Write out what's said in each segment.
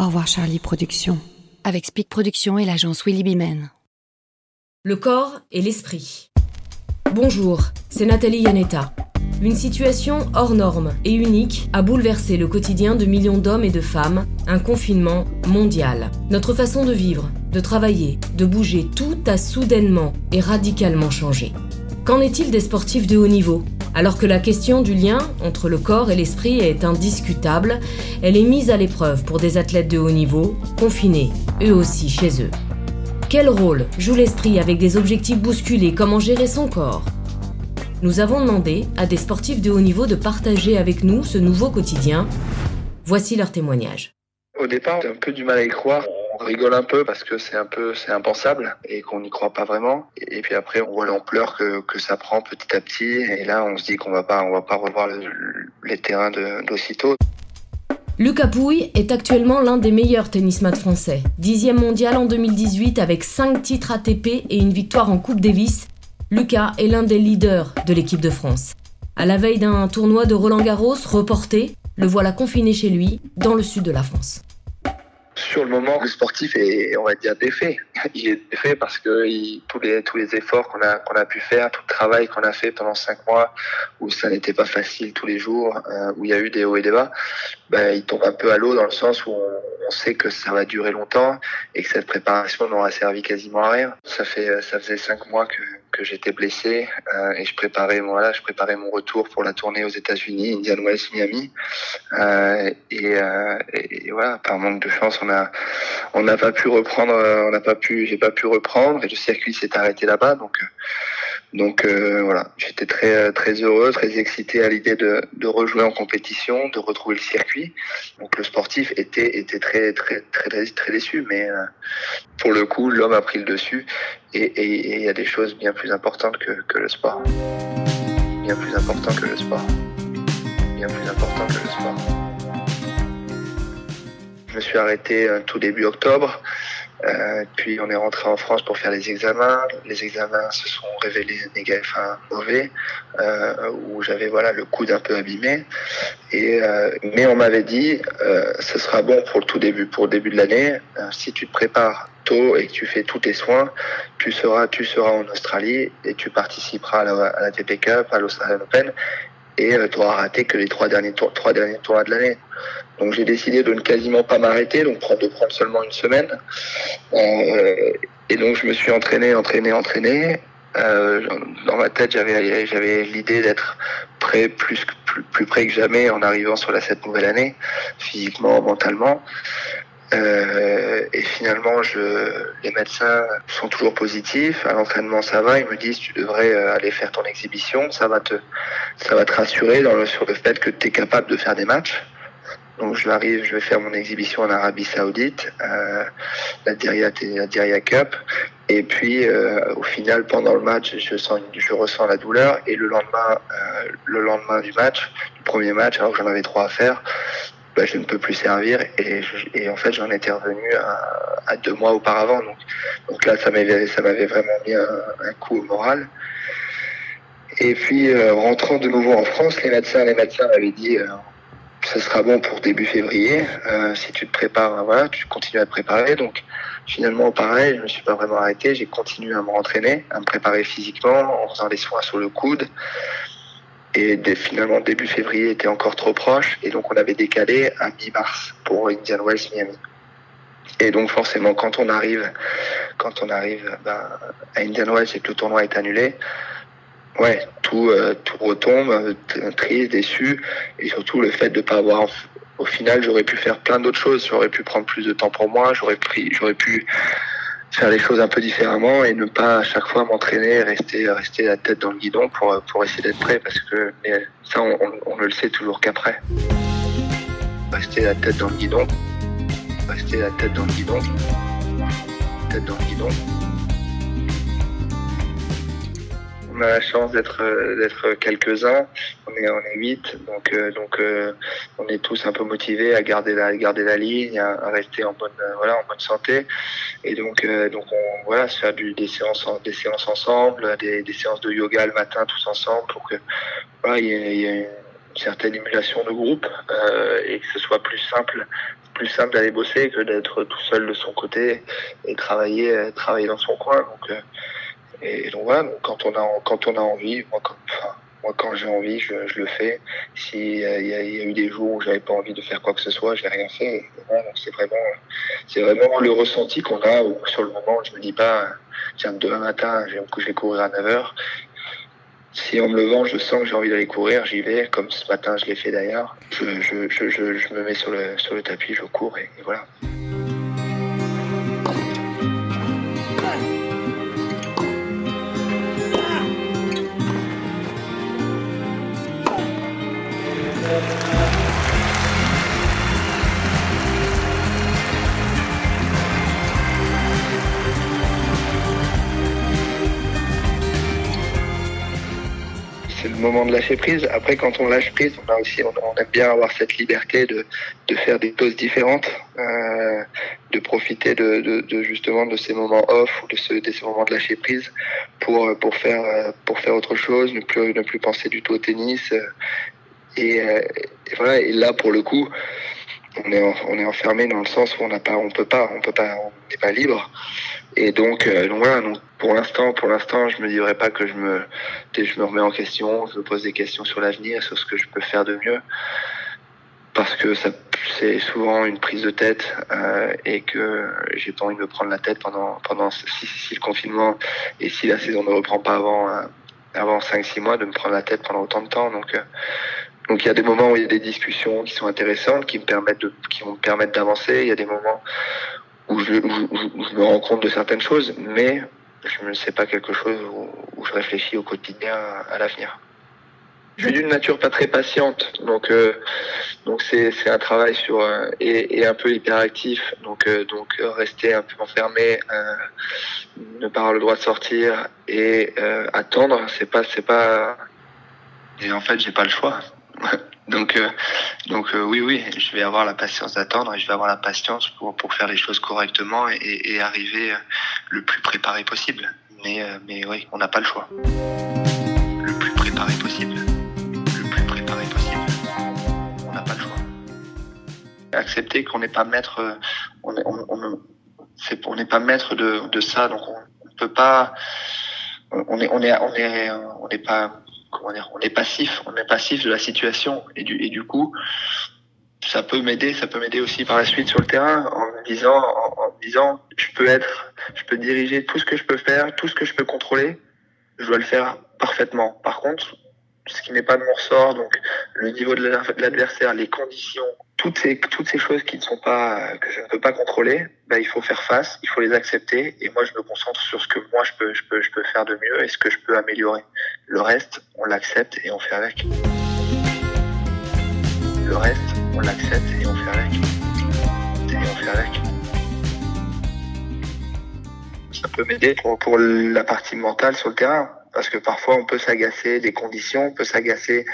Au revoir Charlie Productions. Avec Speak Productions et l'agence Willy Bimen. Le corps et l'esprit. Bonjour, c'est Nathalie Yanetta. Une situation hors norme et unique a bouleversé le quotidien de millions d'hommes et de femmes, un confinement mondial. Notre façon de vivre, de travailler, de bouger, tout a soudainement et radicalement changé. Qu'en est-il des sportifs de haut niveau? Alors que la question du lien entre le corps et l'esprit est indiscutable, elle est mise à l'épreuve pour des athlètes de haut niveau, confinés, eux aussi chez eux. Quel rôle joue l'esprit avec des objectifs bousculés? Comment gérer son corps? Nous avons demandé à des sportifs de haut niveau de partager avec nous ce nouveau quotidien. Voici leur témoignage. Au départ, j'ai un peu du mal à y croire. On rigole un peu parce que c'est un peu, c'est impensable et qu'on n'y croit pas vraiment. Et puis après, on voit l'ampleur que, ça prend petit à petit. Et là, on se dit qu'on va pas, on va pas revoir les terrains d'aussitôt. Lucas Pouille est actuellement l'un des meilleurs tennisman français. Dixième mondial en 2018 avec 5 titres ATP et une victoire en Coupe Davis. Lucas est l'un des leaders de l'équipe de France. À la veille d'un tournoi de Roland Garros reporté, le voilà confiné chez lui, dans le sud de la France. Sur le moment, le sportif est, on va dire, défait. Il est défait parce que tous, les, tous les efforts qu'on a, qu'on a pu faire, tout le travail qu'on a fait pendant cinq mois, où ça n'était pas facile tous les jours, euh, où il y a eu des hauts et des bas, ben, il tombe un peu à l'eau dans le sens où on, sait que ça va durer longtemps et que cette préparation n'aura servi quasiment à rien. Ça fait, ça faisait cinq mois que, que j'étais blessé euh, et je préparais voilà je préparais mon retour pour la tournée aux États-Unis Indian Wells Miami. Euh, et, euh, et, voilà par manque de chance on a on n'a pas pu reprendre on n'a pas pu j'ai pas pu reprendre et le circuit s'est arrêté là-bas donc donc euh, voilà, j'étais très très heureux, très excité à l'idée de, de rejouer en compétition, de retrouver le circuit. Donc le sportif était était très très très très, très déçu, mais euh, pour le coup, l'homme a pris le dessus et il y a des choses bien plus importantes que, que le sport, bien plus important que le sport, bien plus important que le sport. Je me suis arrêté euh, tout début octobre. Euh, puis on est rentré en France pour faire les examens. Les examens se sont révélés négatifs, enfin, mauvais, euh, où j'avais voilà le coude un peu abîmé. Et euh, mais on m'avait dit, euh, ce sera bon pour le tout début, pour le début de l'année. Euh, si tu te prépares tôt et que tu fais tous tes soins, tu seras, tu seras en Australie et tu participeras à la, à la TP Cup, à l'Australian Open et euh, tu raté que les trois derniers, tours, trois derniers tournois de l'année. Donc j'ai décidé de ne quasiment pas m'arrêter, donc de prendre seulement une semaine. Euh, et donc je me suis entraîné, entraîné, entraîné. Euh, dans ma tête, j'avais j'avais l'idée d'être prêt plus, plus plus près que jamais en arrivant sur la cette nouvelle année, physiquement, mentalement. Euh, et finalement, je, les médecins sont toujours positifs. À l'entraînement, ça va. Ils me disent, tu devrais euh, aller faire ton exhibition. Ça va te, ça va te rassurer dans le, sur le fait que tu es capable de faire des matchs. Donc je arrive, je vais faire mon exhibition en Arabie Saoudite, euh, la Diriyah, la Diriyah Cup. Et puis euh, au final, pendant le match, je sens, je ressens la douleur. Et le lendemain, euh, le lendemain du match, du premier match, alors que j'en avais trois à faire, bah, je ne peux plus servir. Et, en fait j'en étais revenu à, deux mois auparavant. Donc, là ça m'avait vraiment mis un, coup au moral. Et puis euh, rentrant de nouveau en France les médecins les médecins m'avaient dit euh, ça sera bon pour début février. Euh, si tu te prépares voilà tu continues à te préparer. Donc finalement pareil je me suis pas vraiment arrêté. J'ai continué à me rentraîner à me préparer physiquement en faisant des soins sur le coude et finalement, début février était encore trop proche. Et donc, on avait décalé à mi-mars pour Indian Wells Miami. Et donc, forcément, quand on arrive, quand on arrive ben, à Indian Wells et que le tournoi est annulé, ouais, tout, euh, tout retombe, triste, déçu. Et surtout, le fait de ne pas avoir. Au final, j'aurais pu faire plein d'autres choses. J'aurais pu prendre plus de temps pour moi. J'aurais pris, j'aurais pu faire les choses un peu différemment et ne pas à chaque fois m'entraîner, rester rester la tête dans le guidon pour pour essayer d'être prêt parce que ça on, on, ne le sait toujours qu'après. Rester la tête dans le guidon, rester la tête dans le guidon, tête dans le guidon. On a la chance d'être d'être quelques-uns. On est on est huit, donc euh, donc euh, on est tous un peu motivés à garder la garder la ligne, à, rester en bonne voilà en bonne santé. Et donc euh, donc on voilà se faire du, des séances des séances ensemble, des, des séances de yoga le matin tous ensemble pour que voilà il y ait, y ait une certaine émulation de groupe euh, et que ce soit plus simple plus simple d'aller bosser que d'être tout seul de son côté et travailler, travailler dans son coin. Donc, et donc voilà, quand on a quand on a envie, moi, quand, moi quand j'ai envie, je, le fais. S'il y, a, y a eu des jours où j'avais pas envie de faire quoi que ce soit, j'ai rien fait. c'est vraiment c'est vraiment le ressenti qu'on a où sur le moment, je me dis pas tiens demain matin, je vais courir à 9h. Si en me levant, je sens que j'ai envie d'aller courir, j'y vais, comme ce matin je l'ai fait d'ailleurs. Je, me mets sur le, sur le tapis, je cours et voilà. Le moment de lâcher prise. Après, quand on lâche prise, on a aussi, on, aime bien avoir cette liberté de, de faire des pauses différentes, euh, de profiter de, de, justement de ces moments off de, ce, de ces moments de lâcher prise pour pour faire pour faire autre chose, ne plus ne plus penser du tout au tennis. Et, et voilà. Et là, pour le coup, on est on est enfermé dans le sens où on n'a pas, on peut pas, on peut pas, on n'est pas libre. Et donc, euh, voilà. Pour l'instant, pour l'instant, je me dirais pas que je me, je me remets en question, je me pose des questions sur l'avenir, sur ce que je peux faire de mieux, parce que ça, c'est souvent une prise de tête euh, et que j'ai pas envie de me prendre la tête pendant pendant si, si le confinement et si la saison ne reprend pas avant euh, avant 5-6 mois, de me prendre la tête pendant autant de temps. Donc euh, donc il y a des moments où il y a des discussions qui sont intéressantes, qui me permettent de, qui vont me permettre d'avancer. Il y a des moments où je, je, me rends compte de certaines choses, mais je ne sais pas quelque chose où, où, je réfléchis au quotidien à, l'avenir. Je suis d'une nature pas très patiente, donc euh, donc c'est c'est un travail sur euh, et, et, un peu hyperactif, donc euh, donc rester un peu enfermé, euh, ne pas avoir le droit de sortir et euh, attendre, c'est pas c'est pas et en fait j'ai pas le choix. Donc, euh, euh, oui, oui, je vais avoir la patience d'attendre et je vais avoir la patience pour, faire les choses correctement et, arriver le plus préparé possible. Mais, euh, mais oui, on n'a pas le choix. Le plus préparé possible. Le plus préparé possible. On n'a pas le choix. Accepter qu'on n'est pas maître, on n'est pas maître de, ça, donc on ne peut pas, on n'est pas on est passif, on est passif de la situation et du et du coup, ça peut m'aider, ça peut m'aider aussi par la suite sur le terrain en me disant, en, en me disant, je peux être, je peux diriger tout ce que je peux faire, tout ce que je peux contrôler, je dois le faire parfaitement. Par contre, ce qui n'est pas de mon ressort, donc le niveau de l'adversaire, les conditions, toutes ces toutes ces choses qui ne sont pas que je ne peux pas contrôler, bah, il faut faire face, il faut les accepter et moi je me concentre sur ce que moi je peux je peux je peux faire de mieux et ce que je peux améliorer. Le reste, on l'accepte et on fait avec. Le reste, on l'accepte et on fait avec. Et on fait avec. Ça peut m'aider pour, pour la partie mentale sur le terrain parce que parfois on peut s'agacer des conditions, on peut s'agacer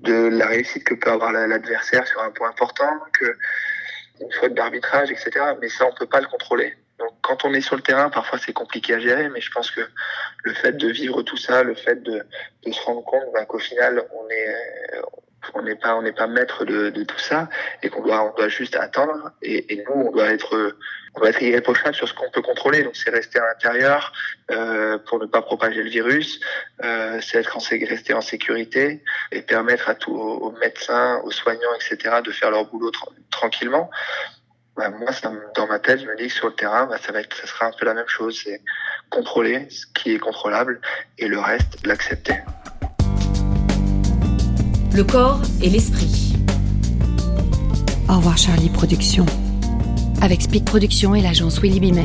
de la réussite que peut avoir l'adversaire sur un point important, que une faute d'arbitrage, etc. Mais ça, on peut pas le contrôler. Donc, quand on est sur le terrain, parfois c'est compliqué à gérer, mais je pense que le fait de vivre tout ça, le fait de, de se rendre compte ben, qu'au final, on est, on n'est pas, on n'est pas maître de, de, tout ça, et qu'on doit, on doit juste attendre. Et, et, nous, on doit être, on doit être irréprochable sur ce qu'on peut contrôler. Donc, c'est rester à l'intérieur euh, pour ne pas propager le virus, euh, c'est être en, rester en sécurité et permettre à tous aux médecins, aux soignants, etc., de faire leur boulot tra tranquillement bah, moi, ça, dans ma tête, je me dis que sur le terrain, bah, ça va être, ça sera un peu la même chose. C'est contrôler ce qui est contrôlable et le reste, l'accepter. Le corps et l'esprit. Au revoir Charlie Productions. Avec Speak Productions et l'agence Willy Bimen.